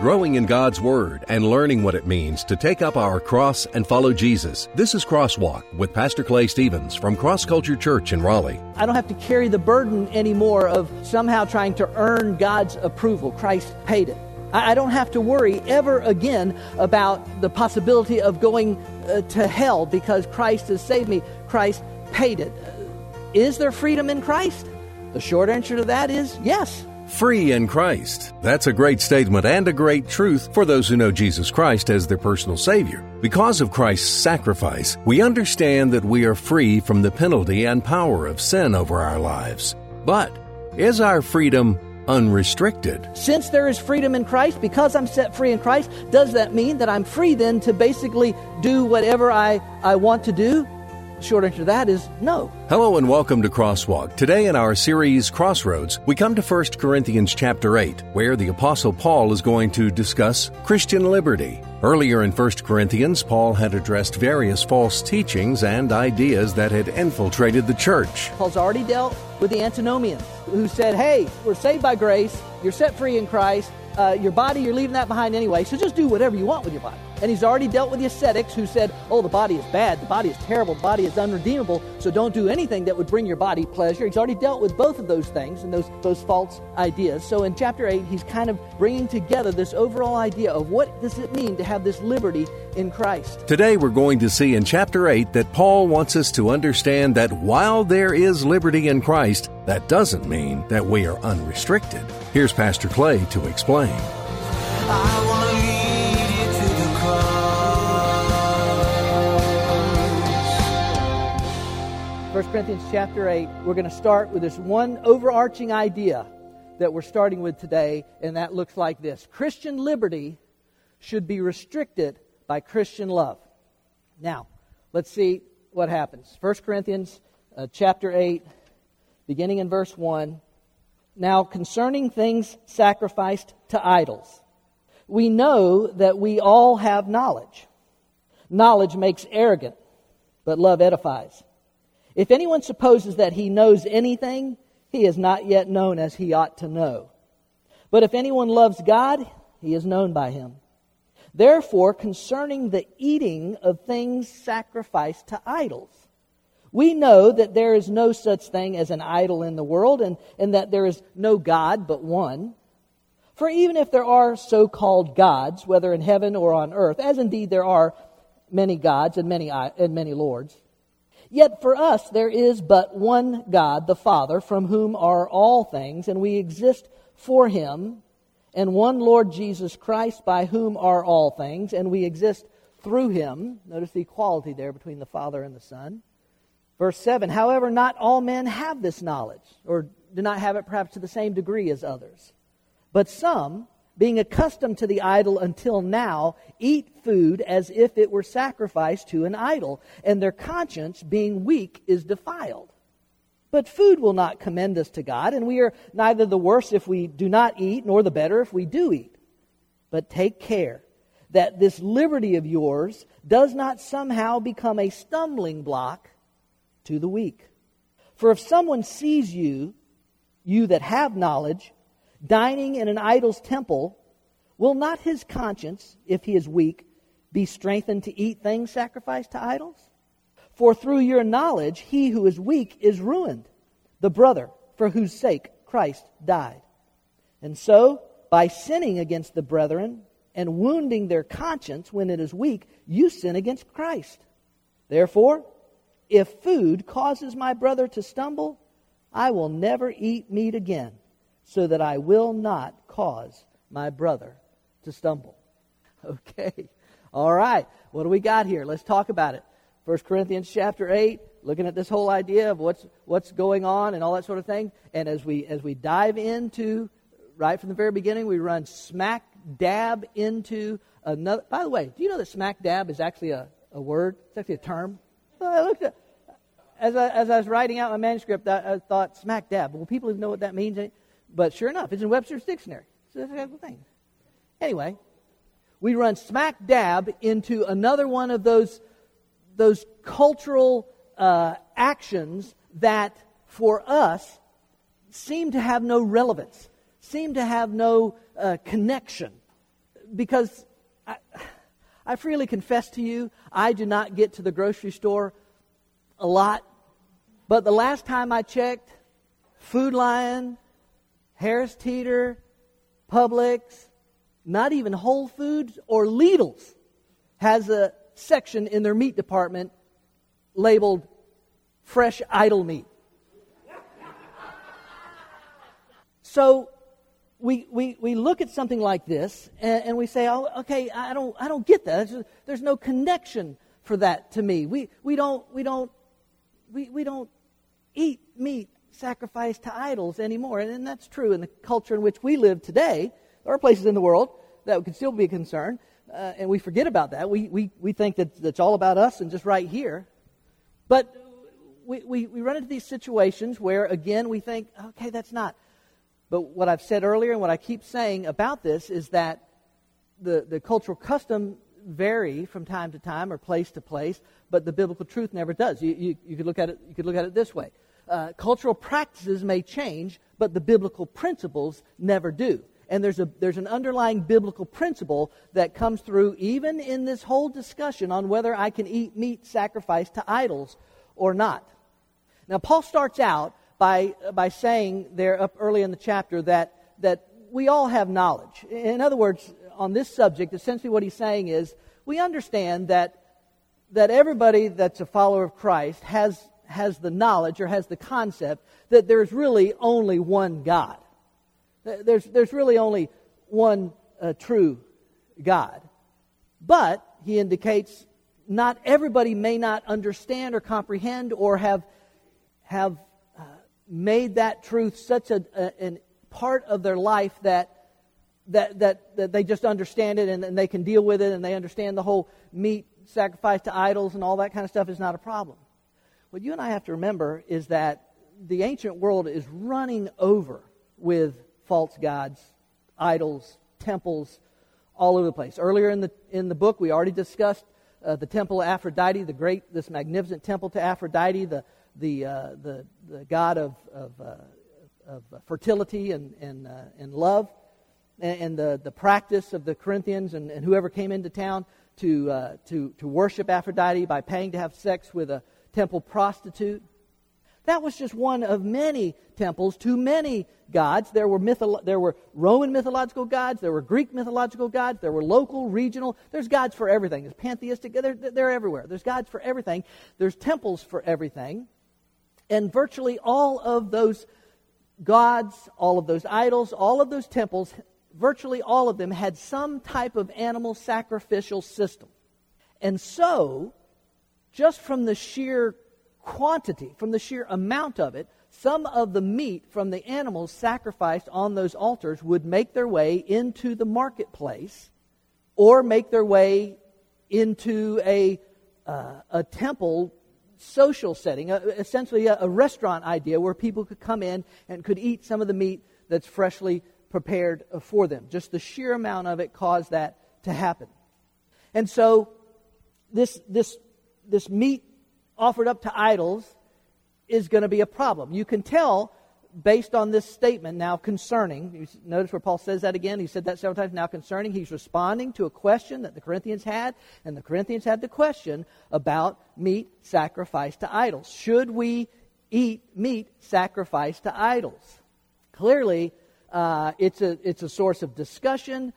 growing in God's Word and learning what it means to take up our cross and follow Jesus. This is Crosswalk with Pastor Clay Stevens from Cross Culture Church in Raleigh. I don't have to carry the burden anymore of somehow trying to earn God's approval. Christ paid it. I don't have to worry ever again about the possibility of going uh, to hell because Christ has saved me. Christ paid it. Is there freedom in Christ? The short answer to that is yes. Free in Christ. That's a great statement and a great truth for those who know Jesus Christ as their personal Savior. Because of Christ's sacrifice, we understand that we are free from the penalty and power of sin over our lives. But is our freedom unrestricted? Since there is freedom in Christ, because I'm set free in Christ, does that mean that I'm free then to basically do whatever I, I want to do? Short answer to that is no. Hello and welcome to Crosswalk. Today in our series Crossroads, we come to 1 Corinthians chapter 8, where the apostle Paul is going to discuss Christian liberty. Earlier in 1 Corinthians, Paul had addressed various false teachings and ideas that had infiltrated the church. Paul's already dealt with the antinomians who said, "Hey, we're saved by grace. You're set free in Christ. Uh, your body, you're leaving that behind anyway. So just do whatever you want with your body." And he's already dealt with the ascetics who said, oh, the body is bad, the body is terrible, the body is unredeemable, so don't do anything that would bring your body pleasure. He's already dealt with both of those things and those, those false ideas. So in chapter 8, he's kind of bringing together this overall idea of what does it mean to have this liberty in Christ. Today, we're going to see in chapter 8 that Paul wants us to understand that while there is liberty in Christ, that doesn't mean that we are unrestricted. Here's Pastor Clay to explain. Corinthians chapter 8, we're going to start with this one overarching idea that we're starting with today, and that looks like this Christian liberty should be restricted by Christian love. Now, let's see what happens. 1 Corinthians uh, chapter 8, beginning in verse 1. Now, concerning things sacrificed to idols, we know that we all have knowledge. Knowledge makes arrogant, but love edifies. If anyone supposes that he knows anything, he is not yet known as he ought to know. But if anyone loves God, he is known by him. Therefore, concerning the eating of things sacrificed to idols, we know that there is no such thing as an idol in the world and, and that there is no God but one. For even if there are so called gods, whether in heaven or on earth, as indeed there are many gods and many, and many lords, Yet for us there is but one God, the Father, from whom are all things, and we exist for him, and one Lord Jesus Christ, by whom are all things, and we exist through him. Notice the equality there between the Father and the Son. Verse 7 However, not all men have this knowledge, or do not have it perhaps to the same degree as others. But some, being accustomed to the idol until now, eat food as if it were sacrificed to an idol, and their conscience, being weak, is defiled. But food will not commend us to God, and we are neither the worse if we do not eat, nor the better if we do eat. But take care that this liberty of yours does not somehow become a stumbling block to the weak. For if someone sees you, you that have knowledge, dining in an idol's temple, will not his conscience, if he is weak, be strengthened to eat things sacrificed to idols? For through your knowledge, he who is weak is ruined, the brother for whose sake Christ died. And so, by sinning against the brethren and wounding their conscience when it is weak, you sin against Christ. Therefore, if food causes my brother to stumble, I will never eat meat again so that I will not cause my brother to stumble. Okay. All right. What do we got here? Let's talk about it. 1 Corinthians chapter 8, looking at this whole idea of what's what's going on and all that sort of thing. And as we as we dive into right from the very beginning, we run smack dab into another by the way, do you know that smack dab is actually a, a word? It's actually a term. Uh, I looked at as I, as I was writing out my manuscript, I, I thought smack dab. Well, people know what that means. But sure enough, it's in Webster's dictionary. So that's the thing. Anyway, we run smack dab into another one of those, those cultural uh, actions that for us seem to have no relevance, seem to have no uh, connection. because I, I freely confess to you, I do not get to the grocery store a lot. But the last time I checked, Food Lion, Harris Teeter, Publix, not even Whole Foods or Lidl's has a section in their meat department labeled fresh idol meat. So we, we, we look at something like this and, and we say, oh, okay, I don't, I don't get that. Just, there's no connection for that to me. We, we, don't, we, don't, we, we don't eat meat sacrificed to idols anymore. And, and that's true in the culture in which we live today. There are places in the world that could still be a concern, uh, and we forget about that. We, we, we think that it's all about us and just right here. But we, we, we run into these situations where, again, we think, okay, that's not but what I've said earlier and what I keep saying about this is that the, the cultural custom vary from time to time or place to place, but the biblical truth never does. You, you, you could, look at it, you could look at it this way. Uh, cultural practices may change, but the biblical principles never do. And there's, a, there's an underlying biblical principle that comes through even in this whole discussion on whether I can eat meat sacrificed to idols or not. Now, Paul starts out by, by saying there up early in the chapter that, that we all have knowledge. In other words, on this subject, essentially what he's saying is we understand that, that everybody that's a follower of Christ has, has the knowledge or has the concept that there's really only one God. There's, there's really only one uh, true God. But, he indicates, not everybody may not understand or comprehend or have, have made that truth such a, a, a part of their life that, that, that, that they just understand it and, and they can deal with it and they understand the whole meat sacrifice to idols and all that kind of stuff is not a problem. What you and I have to remember is that the ancient world is running over with false gods, idols, temples, all over the place. Earlier in the, in the book, we already discussed uh, the temple of Aphrodite, the great, this magnificent temple to Aphrodite, the, the, uh, the, the God of, of, uh, of fertility and, and, uh, and love, and, the, the practice of the Corinthians and, and whoever came into town to, uh, to, to worship Aphrodite by paying to have sex with a temple prostitute. That was just one of many temples to many gods. There were, mytholo- there were Roman mythological gods, there were Greek mythological gods, there were local, regional. There's gods for everything. There's pantheistic, they're, they're everywhere. There's gods for everything. There's temples for everything. And virtually all of those gods, all of those idols, all of those temples, virtually all of them had some type of animal sacrificial system. And so, just from the sheer quantity, from the sheer amount of it, some of the meat from the animals sacrificed on those altars would make their way into the marketplace or make their way into a, uh, a temple social setting, uh, essentially a, a restaurant idea where people could come in and could eat some of the meat that's freshly prepared for them. Just the sheer amount of it caused that to happen. And so this, this, this meat offered up to idols is going to be a problem. You can tell based on this statement now concerning, notice where Paul says that again. He said that several times now concerning. He's responding to a question that the Corinthians had, and the Corinthians had the question about meat sacrificed to idols. Should we eat meat sacrificed to idols? Clearly, uh, it's, a, it's a source of discussion,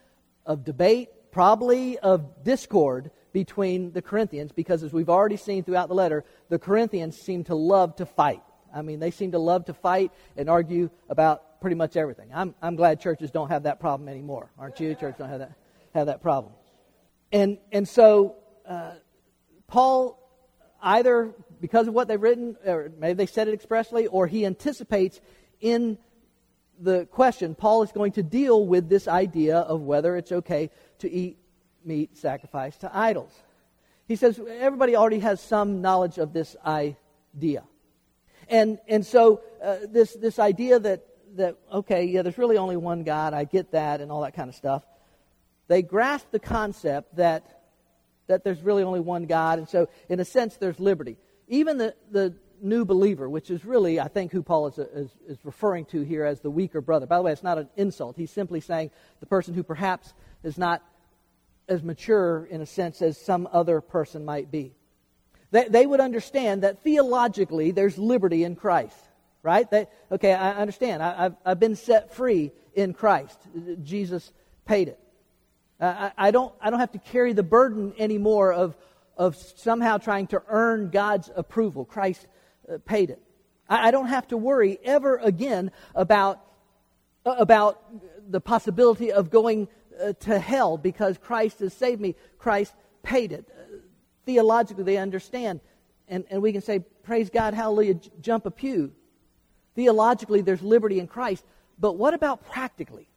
of debate, probably of discord between the Corinthians, because as we've already seen throughout the letter, the Corinthians seem to love to fight. I mean, they seem to love to fight and argue about pretty much everything. I'm, I'm glad churches don't have that problem anymore, aren't you? Churches don't have that, have that problem. And, and so, uh, Paul, either because of what they've written, or maybe they said it expressly, or he anticipates in the question, Paul is going to deal with this idea of whether it's okay to eat meat sacrificed to idols. He says everybody already has some knowledge of this idea. And, and so uh, this, this idea that, that, okay, yeah, there's really only one God, I get that, and all that kind of stuff, they grasp the concept that, that there's really only one God, and so in a sense there's liberty. Even the, the new believer, which is really, I think, who Paul is, is, is referring to here as the weaker brother. By the way, it's not an insult. He's simply saying the person who perhaps is not as mature, in a sense, as some other person might be. They, they would understand that theologically there's liberty in Christ, right? They, okay, I understand. I, have I've been set free in Christ. Jesus paid it. I, I, don't, I don't have to carry the burden anymore of, of somehow trying to earn God's approval. Christ uh, paid it. I, I don't have to worry ever again about, uh, about the possibility of going uh, to hell because Christ has saved me. Christ paid it. Uh, theologically, they understand. And, and we can say, Praise God, hallelujah, j- jump a pew. Theologically, there's liberty in Christ. But what about practically?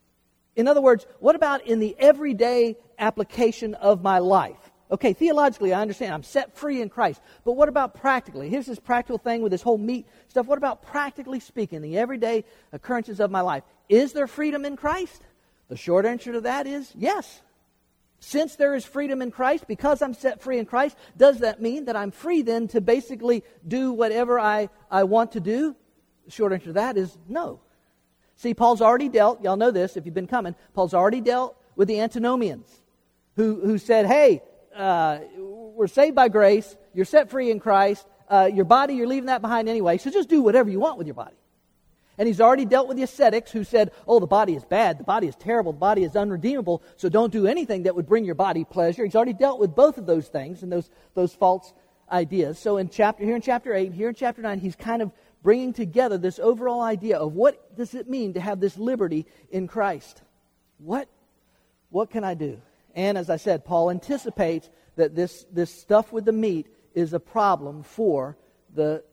In other words, what about in the everyday application of my life? Okay, theologically, I understand. I'm set free in Christ. But what about practically? Here's this practical thing with this whole meat stuff. What about practically speaking, the everyday occurrences of my life? Is there freedom in Christ? The short answer to that is yes. Since there is freedom in Christ, because I'm set free in Christ, does that mean that I'm free then to basically do whatever I, I want to do? The short answer to that is no. See, Paul's already dealt, y'all know this if you've been coming, Paul's already dealt with the antinomians who, who said, hey, uh, we're saved by grace, you're set free in Christ, uh, your body, you're leaving that behind anyway, so just do whatever you want with your body. And he's already dealt with the ascetics who said, oh, the body is bad, the body is terrible, the body is unredeemable, so don't do anything that would bring your body pleasure. He's already dealt with both of those things and those, those false ideas. So in chapter, here in chapter 8, here in chapter 9, he's kind of bringing together this overall idea of what does it mean to have this liberty in Christ? What, what can I do? And as I said, Paul anticipates that this, this stuff with the meat is a problem for the,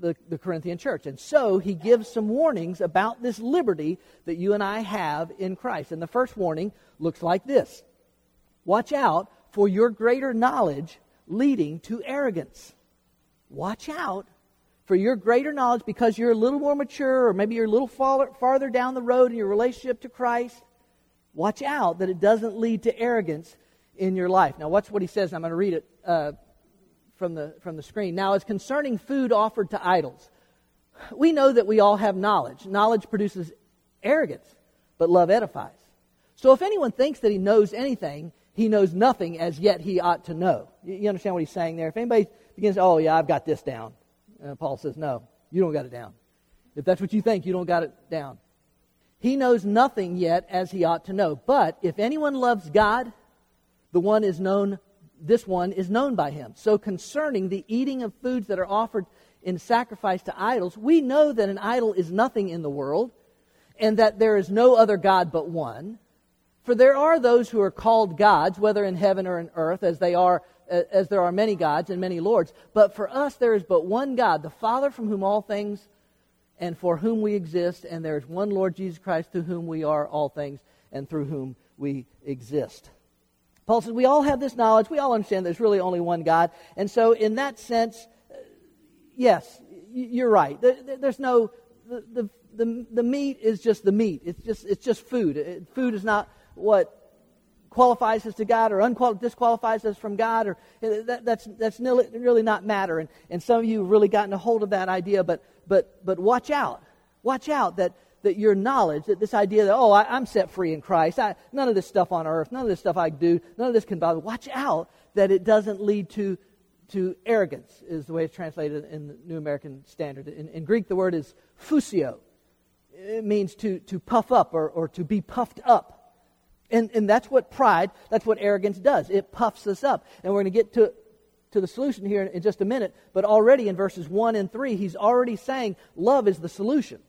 the, the, Corinthian church. And so he gives some warnings about this liberty that you and I have in Christ. And the first warning looks like this Watch out for your greater knowledge leading to arrogance. Watch out for your greater knowledge because you're a little more mature or maybe you're a little farther down the road in your relationship to Christ Watch out that it doesn't lead to arrogance in your life. Now, watch what he says. I'm going to read it uh, from, the, from the screen. Now, as concerning food offered to idols, we know that we all have knowledge. Knowledge produces arrogance, but love edifies. So if anyone thinks that he knows anything, he knows nothing as yet he ought to know. You, understand what he's saying there? If anybody begins, oh, yeah, I've got this down, uh, Paul says, no, you don't got it down. If that's what you think, you don't got it down. He knows nothing yet as he ought to know. But if anyone loves God, the one is known, this one is known by him. So concerning the eating of foods that are offered in sacrifice to idols, we know that an idol is nothing in the world, and that there is no other God but one. For there are those who are called gods, whether in heaven or in earth, as they are as there are many gods and many lords. But for us there is but one God, the Father from whom all things and for whom we exist, and there is one Lord Jesus Christ through whom we are all things and through whom we exist. Paul says we all have this knowledge. We all understand there's really only one God. And so, in that sense, uh, yes, you're right. There's no, the, the, the, the meat is just the meat. It's just, it's just food. Food is not what qualifies us to God or unqual- disqualifies us from God, or uh, that, that's, that's really not matter. And, and some of you have really gotten a hold of that idea, but, but, but watch out. Watch out that, that your knowledge, that this idea that, oh, I, am set free in Christ, I, none of this stuff on earth, none of this stuff I do, none of this can bother. Watch out that it doesn't lead to, to arrogance, is the way it's translated in the New American Standard. In, in Greek, the word is phusio. It means to, to puff up or, or to be puffed up. And, and that's what pride, that's what arrogance does. It puffs us up. And we're going to get to, to the solution here in just a minute. But already in verses 1 and 3, he's already saying love is the solution.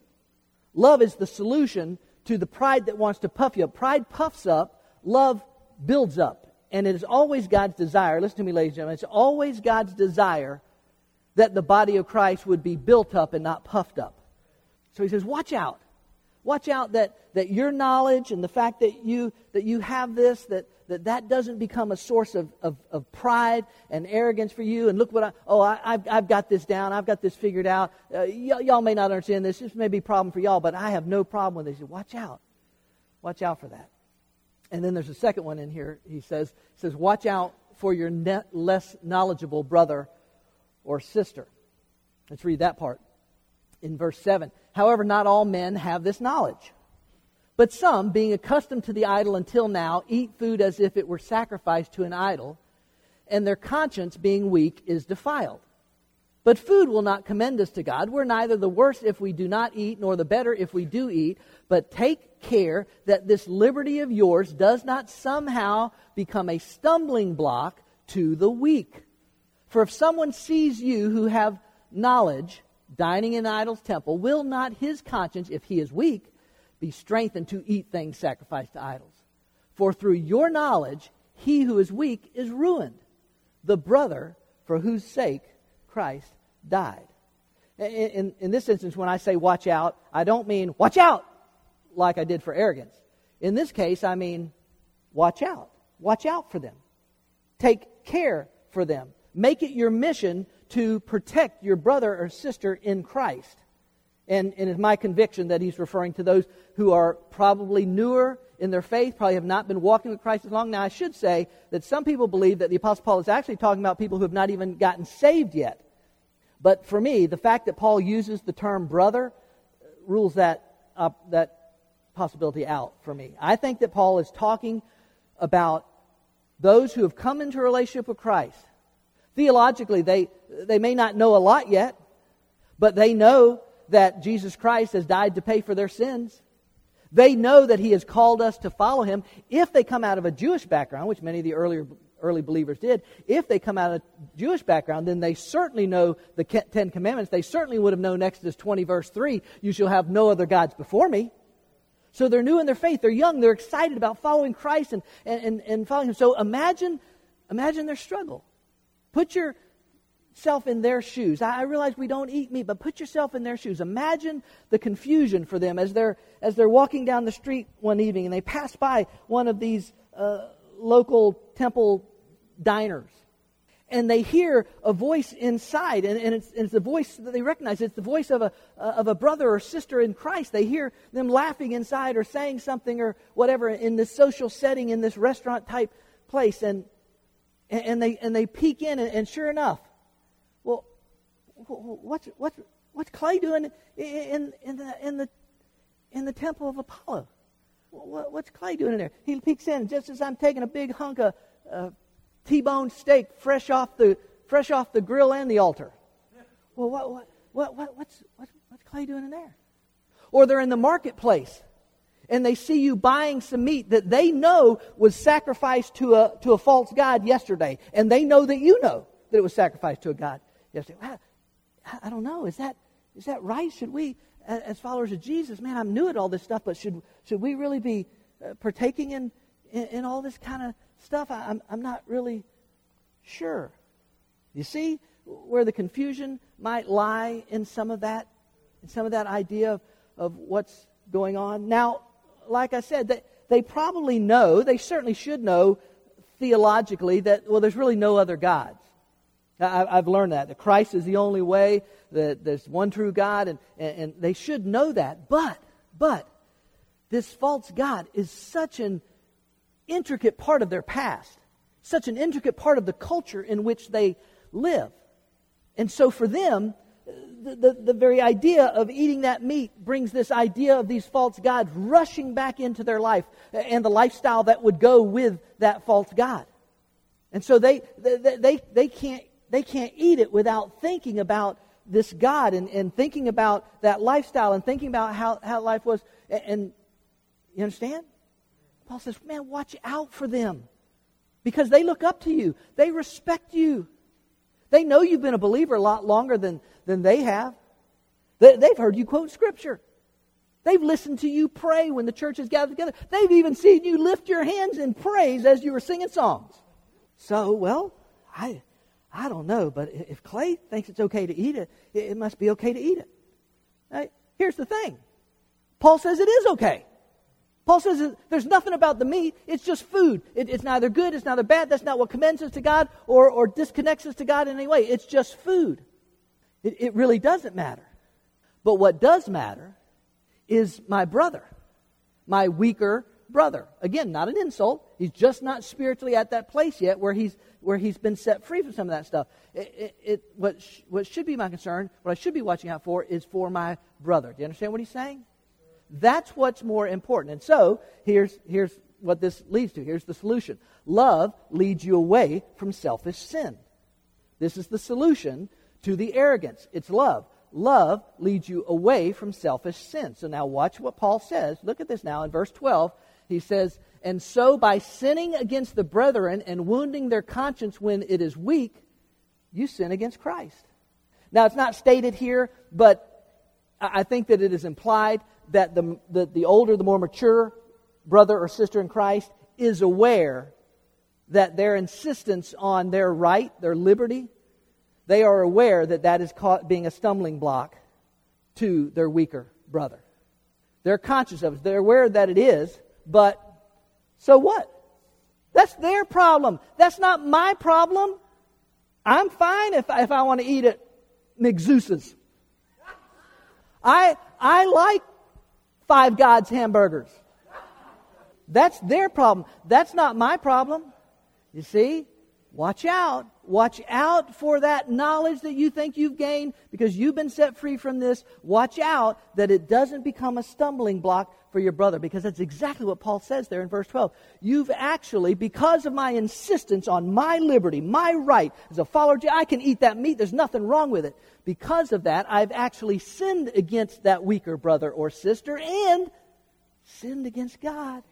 Love is the solution to the pride that wants to puff you up. Pride puffs up, love builds up. And it is always God's desire, listen to me, ladies and gentlemen, it's always God's desire that the body of Christ would be built up and not puffed up. So he says, watch out. Watch out that, that your knowledge and the fact that you, that you have this, that, that that doesn't become a source of, of, of pride and arrogance for you. And look what I, oh, I, have I've got this down. I've got this figured out. Uh, y- y'all may not understand this. This may be a problem for y'all, but I have no problem with this. Watch out. Watch out for that. And then there's a second one in here. He says, he says watch out for your less knowledgeable brother or sister. Let's read that part in verse 7. However, not all men have this knowledge. But some, being accustomed to the idol until now, eat food as if it were sacrificed to an idol, and their conscience, being weak, is defiled. But food will not commend us to God. We're neither the worse if we do not eat, nor the better if we do eat. But take care that this liberty of yours does not somehow become a stumbling block to the weak. For if someone sees you who have knowledge dining in idol's temple, will not his conscience, if he is weak, be strengthened to eat things sacrificed to idols? For through your knowledge, he who is weak is ruined, the brother for whose sake Christ died. In, in, in, this instance, when I say watch out, I don't mean watch out like I did for arrogance. In this case, I mean watch out. Watch out for them. Take care for them. Make it your mission to protect your brother or sister in Christ. And, and it's my conviction that he's referring to those who are probably newer in their faith, probably have not been walking with Christ as long. Now, I should say that some people believe that the Apostle Paul is actually talking about people who have not even gotten saved yet. But for me, the fact that Paul uses the term brother rules that, uh, that possibility out for me. I think that Paul is talking about those who have come into a relationship with Christ. Theologically, they, they may not know a lot yet, but they know that Jesus Christ has died to pay for their sins. They know that He has called us to follow Him. If they come out of a Jewish background, which many of the earlier early believers did, if they come out of a Jewish background, then they certainly know the Ten Commandments. They certainly would have known Exodus 20, verse 3, you shall have no other gods before me. So they're new in their faith. They're young. They're excited about following Christ and, and, and following Him. So imagine, imagine their struggle. Put your yourself in their shoes. I, realize we don't eat meat, but put yourself in their shoes. Imagine the confusion for them as they're as they're walking down the street one evening and they pass by one of these uh, local temple diners. And they hear a voice inside, and, and, it's, and it's the voice that they recognize. It's the voice of a, of a brother or sister in Christ. They hear them laughing inside or saying something or whatever in this social setting, in this restaurant type place. And, and, they, and they peek in, and, and sure enough, what's, what's, what's Clay doing in, in, the, in, the, in the temple of Apollo? What's Clay doing in there? He peeks in just as I'm taking a big hunk of uh, T-bone steak fresh off the fresh off the grill and the altar. Well, what, what, what, what, what's, what, what's Clay doing in there? Or they're in the marketplace and they see you buying some meat that they know was sacrificed to a, to a false god yesterday, and they know that you know that it was sacrificed to a god yesterday. I don't know. Is that, is that right? Should we, as followers of Jesus, man, I'm new at all this stuff, but should, should we really be uh, partaking in, in, in, all this kind of stuff? I, I'm, I'm not really sure. You see where the confusion might lie in some of that, in some of that idea of, of what's going on. Now, like I said, they, they probably know, they certainly should know theologically that, well, there's really no other gods. I've learned that. That Christ is the only way, that there's one true God, and, and they should know that. But, but, this false God is such an intricate part of their past, such an intricate part of the culture in which they live. And so for them, the, the, the, very idea of eating that meat brings this idea of these false gods rushing back into their life and the lifestyle that would go with that false God. And so they, they, they, they can't they can't eat it without thinking about this God and, and thinking about that lifestyle and thinking about how, how life was. And, and you understand? Paul says, man, watch out for them because they look up to you, they respect you. They know you've been a believer a lot longer than, than they have. They, they've heard you quote Scripture. They've listened to you pray when the church is gathered together. They've even seen you lift your hands in praise as you were singing songs. So, well, I, I don't know, but if Clay thinks it's okay to eat it, it must be okay to eat it. Right? Here's the thing Paul says it is okay. Paul says there's nothing about the meat, it's just food. It, it's neither good, it's neither bad. That's not what commends us to God or, or disconnects us to God in any way. It's just food. It, it really doesn't matter. But what does matter is my brother, my weaker brother. Again, not an insult. He's just not spiritually at that place yet where he's, where he's been set free from some of that stuff. It, it, it what, sh- what should be my concern, what I should be watching out for, is for my brother. Do you understand what he's saying? That's what's more important. And so, here's, here's what this leads to. Here's the solution love leads you away from selfish sin. This is the solution to the arrogance. It's love. Love leads you away from selfish sin. So now watch what Paul says. Look at this now in verse 12. He says, And so by sinning against the brethren and wounding their conscience when it is weak, you sin against Christ. Now it's not stated here, but I think that it is implied that the, the, the older, the more mature brother or sister in Christ is aware that their insistence on their right, their liberty, they are aware that that is being a stumbling block to their weaker brother. They're conscious of it. They're aware that it is, but so what? That's their problem. That's not my problem. I'm fine if, if I want to eat at McZeus's. I, I like Five God's hamburgers. That's their problem. That's not my problem. You see? Watch out. Watch out for that knowledge that you think you've gained because you've been set free from this. Watch out that it doesn't become a stumbling block for your brother because that's exactly what Paul says there in verse 12. You've actually, because of my insistence on my liberty, my right as a follower, I can eat that meat. There's nothing wrong with it. Because of that, I've actually sinned against that weaker brother or sister and sinned against God.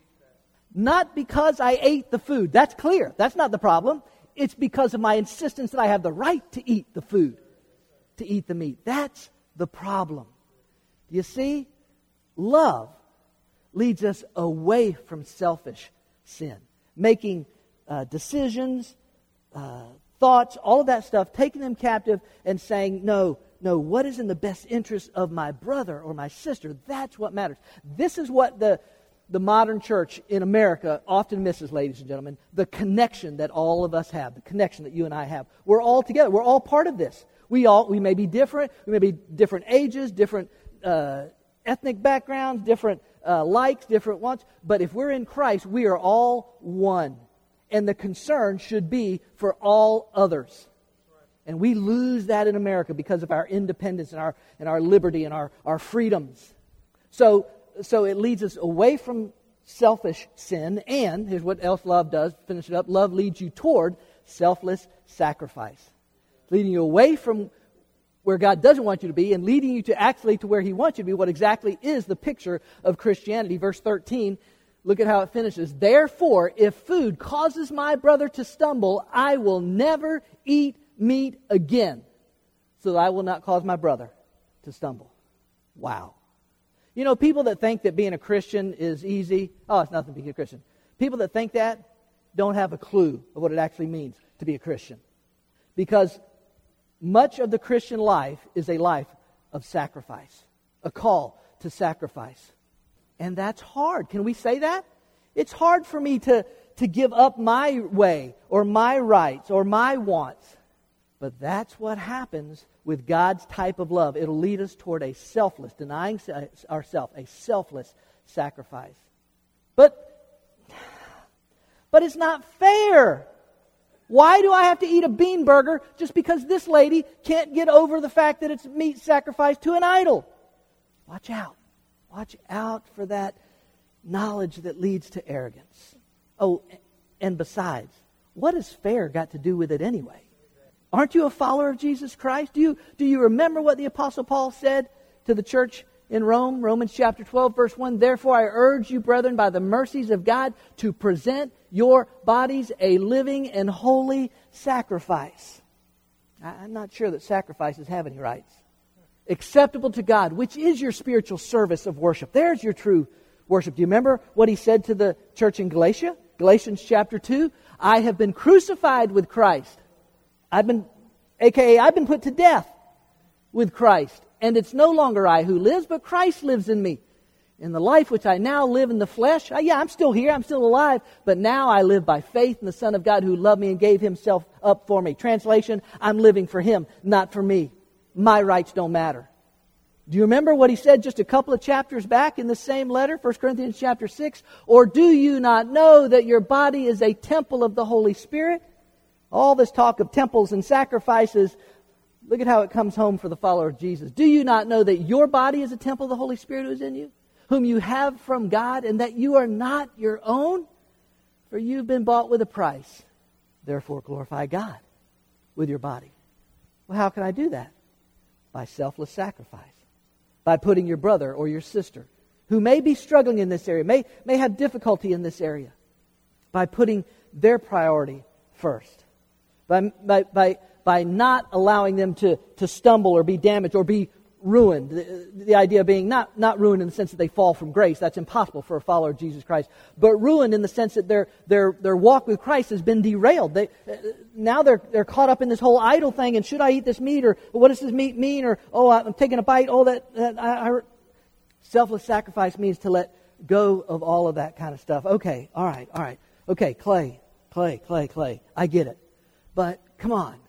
Not because I ate the food. That's clear. That's not the problem. It's because of my insistence that I have the right to eat the food, to eat the meat. That's the problem. Do you see? Love leads us away from selfish sin, making uh, decisions, uh, thoughts, all of that stuff, taking them captive and saying, no, no, what is in the best interest of my brother or my sister? That's what matters. This is what the, the modern church in America often misses, ladies and gentlemen, the connection that all of us have, the connection that you and I have. We're all together. We're all part of this. We all we may be different. We may be different ages, different uh, ethnic backgrounds, different uh, likes, different wants. But if we're in Christ, we are all one. And the concern should be for all others. And we lose that in America because of our independence and our, and our liberty and our, our freedoms. So, so it leads us away from selfish sin. And here's what else love does finish it up love leads you toward selfless sacrifice, leading you away from where God doesn't want you to be and leading you to actually to where He wants you to be, what exactly is the picture of Christianity. Verse 13, look at how it finishes. Therefore, if food causes my brother to stumble, I will never eat meat again, so that I will not cause my brother to stumble. Wow. You know, people that think that being a Christian is easy, oh, it's nothing to be a Christian. People that think that don't have a clue of what it actually means to be a Christian. Because much of the Christian life is a life of sacrifice, a call to sacrifice. And that's hard. Can we say that? It's hard for me to, to give up my way or my rights or my wants. But that's what happens with God's type of love. It'll lead us toward a selfless, denying ourselves, a selfless sacrifice. But, but it's not fair. Why do I have to eat a bean burger just because this lady can't get over the fact that it's meat sacrificed to an idol? Watch out. Watch out for that knowledge that leads to arrogance. Oh, and besides, what has fair got to do with it anyway? Aren't you a follower of Jesus Christ? Do you, do you remember what the Apostle Paul said to the church in Rome? Romans chapter 12, verse 1. Therefore, I urge you, brethren, by the mercies of God, to present your bodies a living and holy sacrifice. I'm not sure that sacrifices have any rights. Acceptable to God, which is your spiritual service of worship. There's your true worship. Do you remember what he said to the church in Galatia? Galatians chapter 2. I have been crucified with Christ. I've been, aka, I've been put to death with Christ. And it's no longer I who lives, but Christ lives in me in the life which I now live in the flesh, yeah, I'm still here, I'm still alive, but now I live by faith in the Son of God who loved me and gave himself up for me. Translation, I'm living for him, not for me. My rights don't matter. Do you remember what he said just a couple of chapters back in the same letter, 1 Corinthians chapter 6? Or do you not know that your body is a temple of the Holy Spirit? All this talk of temples and sacrifices, look at how it comes home for the follower of Jesus. Do you not know that your body is a temple of the Holy Spirit who is in you? whom you have from God, and that you are not your own? For you've been bought with a price. Therefore, glorify God with your body. Well, how can I do that? By selfless sacrifice. By putting your brother or your sister, who may be struggling in this area, may, may have difficulty in this area, by putting their priority first. By, by, by, by not allowing them to, to stumble or be damaged or be ruined. The, the, idea being not, not ruined in the sense that they fall from grace. That's impossible for a follower of Jesus Christ. But ruined in the sense that their, their, their walk with Christ has been derailed. They, uh, now they're, they're caught up in this whole idol thing and should I eat this meat or what does this meat mean or oh, I'm taking a bite. Oh, that, that I, I, selfless sacrifice means to let go of all of that kind of stuff. Okay, all right, all right. Okay, clay, clay, clay, clay. I get it. But come on.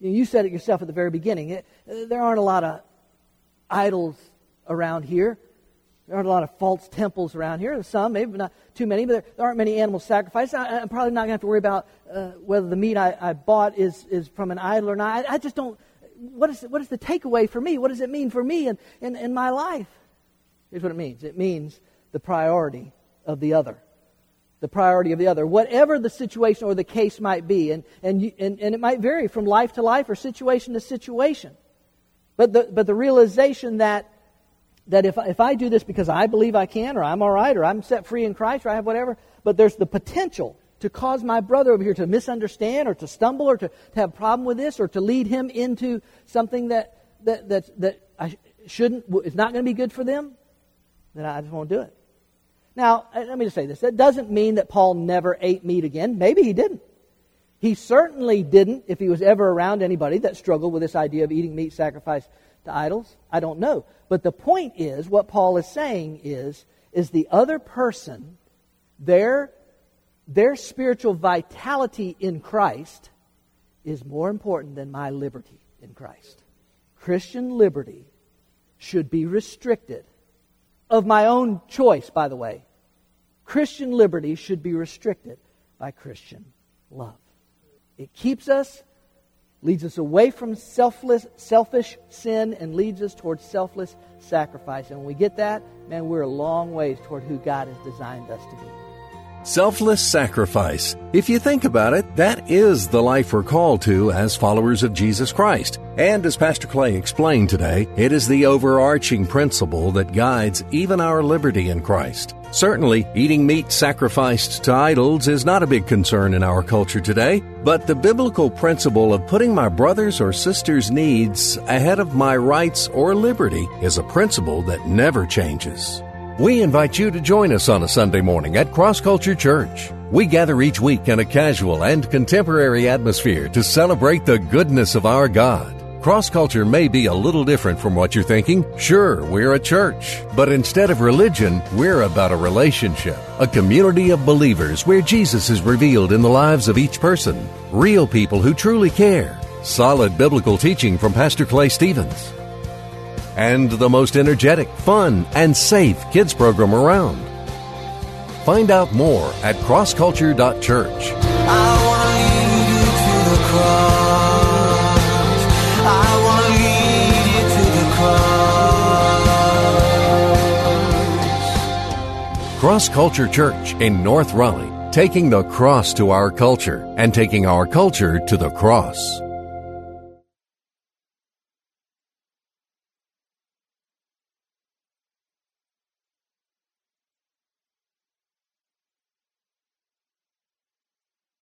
You said it yourself at the very beginning. It, there aren't a lot of idols around here. There aren't a lot of false temples around here. There's some, maybe not too many, but there, there aren't many animal sacrifices. I, am probably not going to have to worry about uh, whether the meat I, I, bought is, is from an idol or not. I, I just don't. What is, what is the takeaway for me? What does it mean for me in, in, in my life? Here's what it means it means the priority of the other. The priority of the other. Whatever the situation or the case might be, and, and, you, and, and it might vary from life to life or situation to situation. But the, but the realization that, that if, if I do this because I believe I can, or I'm all right, or I'm set free in Christ, or I have whatever, but there's the potential to cause my brother over here to misunderstand, or to stumble, or to, to have a problem with this, or to lead him into something that, that, that, that I shouldn't, is not going to be good for them, then I just won't do it. Now, uh, let me just say this. That doesn't mean that Paul never ate meat again. Maybe he didn't. He certainly didn't if he was ever around anybody that struggled with this idea of eating meat sacrificed to idols. I don't know. But the point is, what Paul is saying is, is the other person, their, their spiritual vitality in Christ is more important than my liberty in Christ. Christian liberty should be restricted. Of my own choice, by the way. Christian liberty should be restricted by Christian love. It keeps us, leads us away from selfless, selfish sin, and leads us towards selfless sacrifice. And when we get that, man, we're a long ways toward who God has designed us to be. Selfless sacrifice. If you think about it, that is the life we're called to as followers of Jesus Christ. And as Pastor Clay explained today, it is the overarching principle that guides even our liberty in Christ. Certainly, eating meat sacrificed to idols is not a big concern in our culture today, but the biblical principle of putting my brother's or sister's needs ahead of my rights or liberty is a principle that never changes. We invite you to join us on a Sunday morning at Cross Culture Church. We gather each week in a casual and contemporary atmosphere to celebrate the goodness of our God. Cross culture may be a little different from what you're thinking. Sure, we're a church, but instead of religion, we're about a relationship, a community of believers where Jesus is revealed in the lives of each person, real people who truly care, solid biblical teaching from Pastor Clay Stevens, and the most energetic, fun, and safe kids program around. Find out more at crossculture.church. Cross Culture Church in North Raleigh, taking the cross to our culture and taking our culture to the cross.